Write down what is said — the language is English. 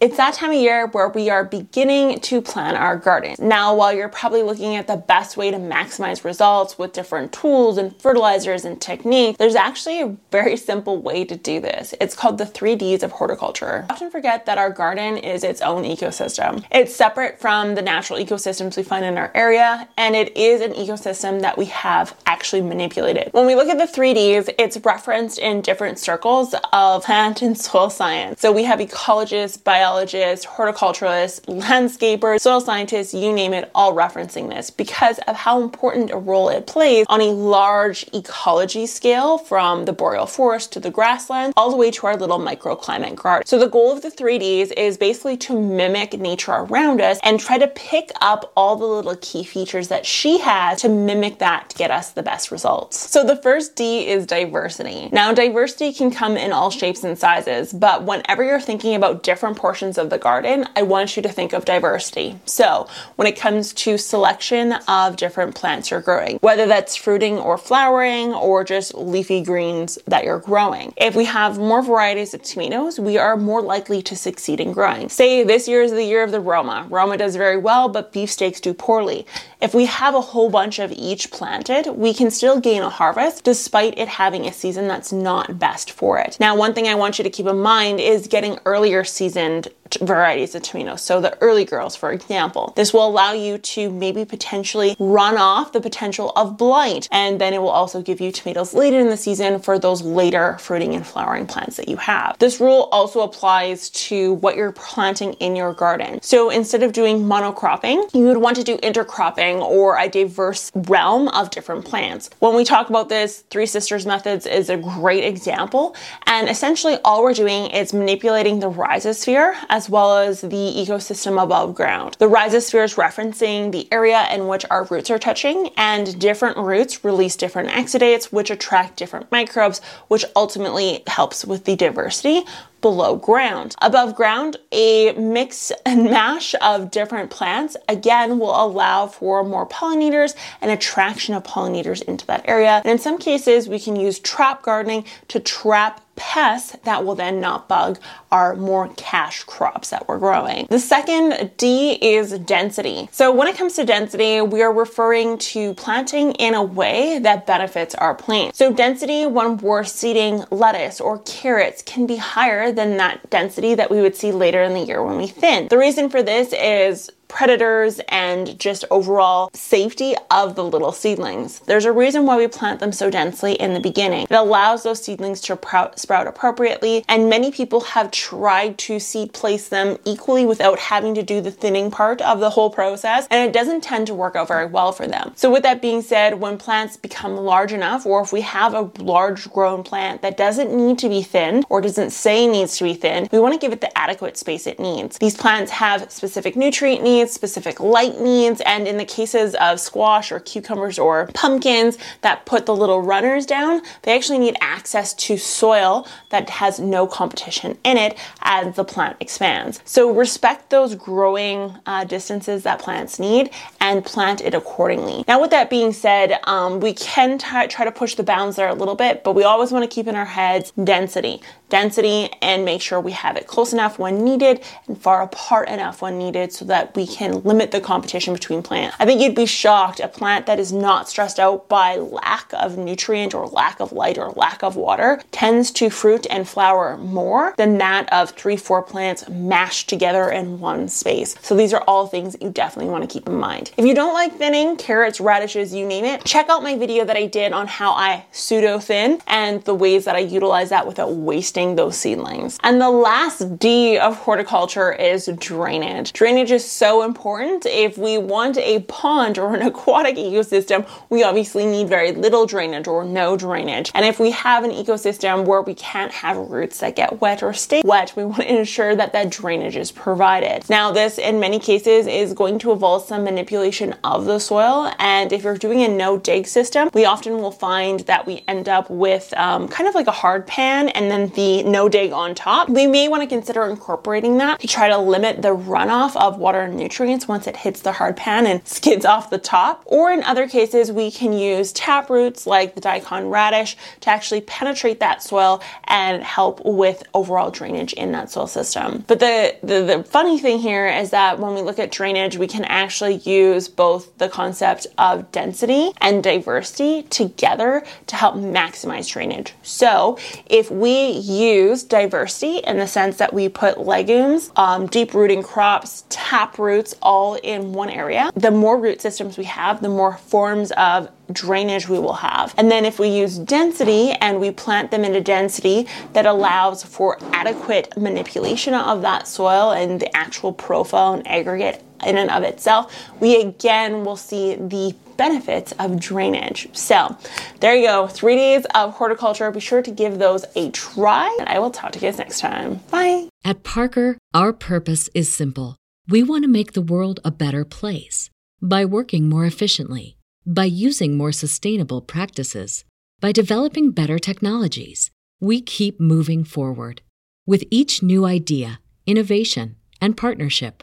It's that time of year where we are beginning to plan our garden. Now, while you're probably looking at the best way to maximize results with different tools and fertilizers and techniques, there's actually a very simple way to do this. It's called the three Ds of horticulture. I often forget that our garden is its own ecosystem. It's separate from the natural ecosystems we find in our area, and it is an ecosystem that we have actually manipulated. When we look at the three Ds, it's referenced in different circles of plant and soil science. So we have ecologists, biologists, biologists, horticulturalists, landscapers, soil scientists, you name it, all referencing this because of how important a role it plays on a large ecology scale from the boreal forest to the grassland all the way to our little microclimate garden. So the goal of the 3Ds is basically to mimic nature around us and try to pick up all the little key features that she has to mimic that to get us the best results. So the first D is diversity. Now diversity can come in all shapes and sizes, but whenever you're thinking about different portions portions of the garden, I want you to think of diversity. So, when it comes to selection of different plants you're growing, whether that's fruiting or flowering or just leafy greens that you're growing, if we have more varieties of tomatoes, we are more likely to succeed in growing. Say this year is the year of the Roma. Roma does very well, but beefsteaks do poorly. If we have a whole bunch of each planted, we can still gain a harvest despite it having a season that's not best for it. Now, one thing I want you to keep in mind is getting earlier seasoned varieties of tomatoes. So the early girls, for example. This will allow you to maybe potentially run off the potential of blight. And then it will also give you tomatoes later in the season for those later fruiting and flowering plants that you have. This rule also applies to what you're planting in your garden. So instead of doing monocropping, you would want to do intercropping or a diverse realm of different plants. When we talk about this, Three Sisters Methods is a great example. And essentially all we're doing is manipulating the rhizosphere as well as the ecosystem above ground. The rhizosphere is referencing the area in which our roots are touching, and different roots release different exudates, which attract different microbes, which ultimately helps with the diversity below ground. Above ground, a mix and mash of different plants again will allow for more pollinators and attraction of pollinators into that area. And in some cases, we can use trap gardening to trap pests that will then not bug our more cash crops that we're growing. The second D is density. So when it comes to density, we are referring to planting in a way that benefits our plant. So density when we're seeding lettuce or carrots can be higher than that density that we would see later in the year when we thin. The reason for this is predators and just overall safety of the little seedlings. There's a reason why we plant them so densely in the beginning. It allows those seedlings to sprout appropriately, and many people have tried to seed place them equally without having to do the thinning part of the whole process, and it doesn't tend to work out very well for them. So, with that being said, when plants become large enough, or if we have a large grown plant that doesn't need to be thinned or doesn't say needs to be thinned, we want to give it the adequate space it needs. These plants have specific nutrient needs needs, specific light needs, and in the cases of squash or cucumbers or pumpkins that put the little runners down, they actually need access to soil that has no competition in it as the plant expands. So respect those growing uh, distances that plants need and plant it accordingly. Now, with that being said, um, we can t- try to push the bounds there a little bit, but we always want to keep in our heads density density and make sure we have it close enough when needed and far apart enough when needed so that we can limit the competition between plants. I think you'd be shocked a plant that is not stressed out by lack of nutrient or lack of light or lack of water tends to fruit and flower more than that of three, four plants mashed together in one space. So these are all things that you definitely want to keep in mind. If you don't like thinning, carrots, radishes, you name it, check out my video that I did on how I pseudo thin and the ways that I utilize that without wasting harvesting those seedlings. And the last D of horticulture is drainage. Drainage is so important. If we want a pond or an aquatic ecosystem, we obviously need very little drainage or no drainage. And if we have an ecosystem where we can't have roots that get wet or stay wet, we want to ensure that that drainage is provided. Now, this in many cases is going to involve some manipulation of the soil. And if you're doing a no dig system, we often will find that we end up with um, kind of like a hard pan and then no dig on top. We may want to consider incorporating that to try to limit the runoff of water and nutrients once it hits the hard pan and skids off the top. Or in other cases, we can use tap roots like the daikon radish to actually penetrate that soil and help with overall drainage in that soil system. But the, the, the funny thing here is that when we look at drainage, we can actually use both the concept of density and diversity together to help maximize drainage. So if we use diversity in the sense that we put legumes, um, deep rooting crops, tap roots all in one area, the more root systems we have, the more forms of drainage we will have. And then if we use density and we plant them in a density that allows for adequate manipulation of that soil and the actual profile and aggregate in and of itself, we again will see the benefits of drainage. So there you go, three days of horticulture. Be sure to give those a try, and I will talk to you guys next time. Bye. At Parker, our purpose is simple. We want to make the world a better place by working more efficiently, by using more sustainable practices, by developing better technologies. We keep moving forward. With each new idea, innovation, and partnership,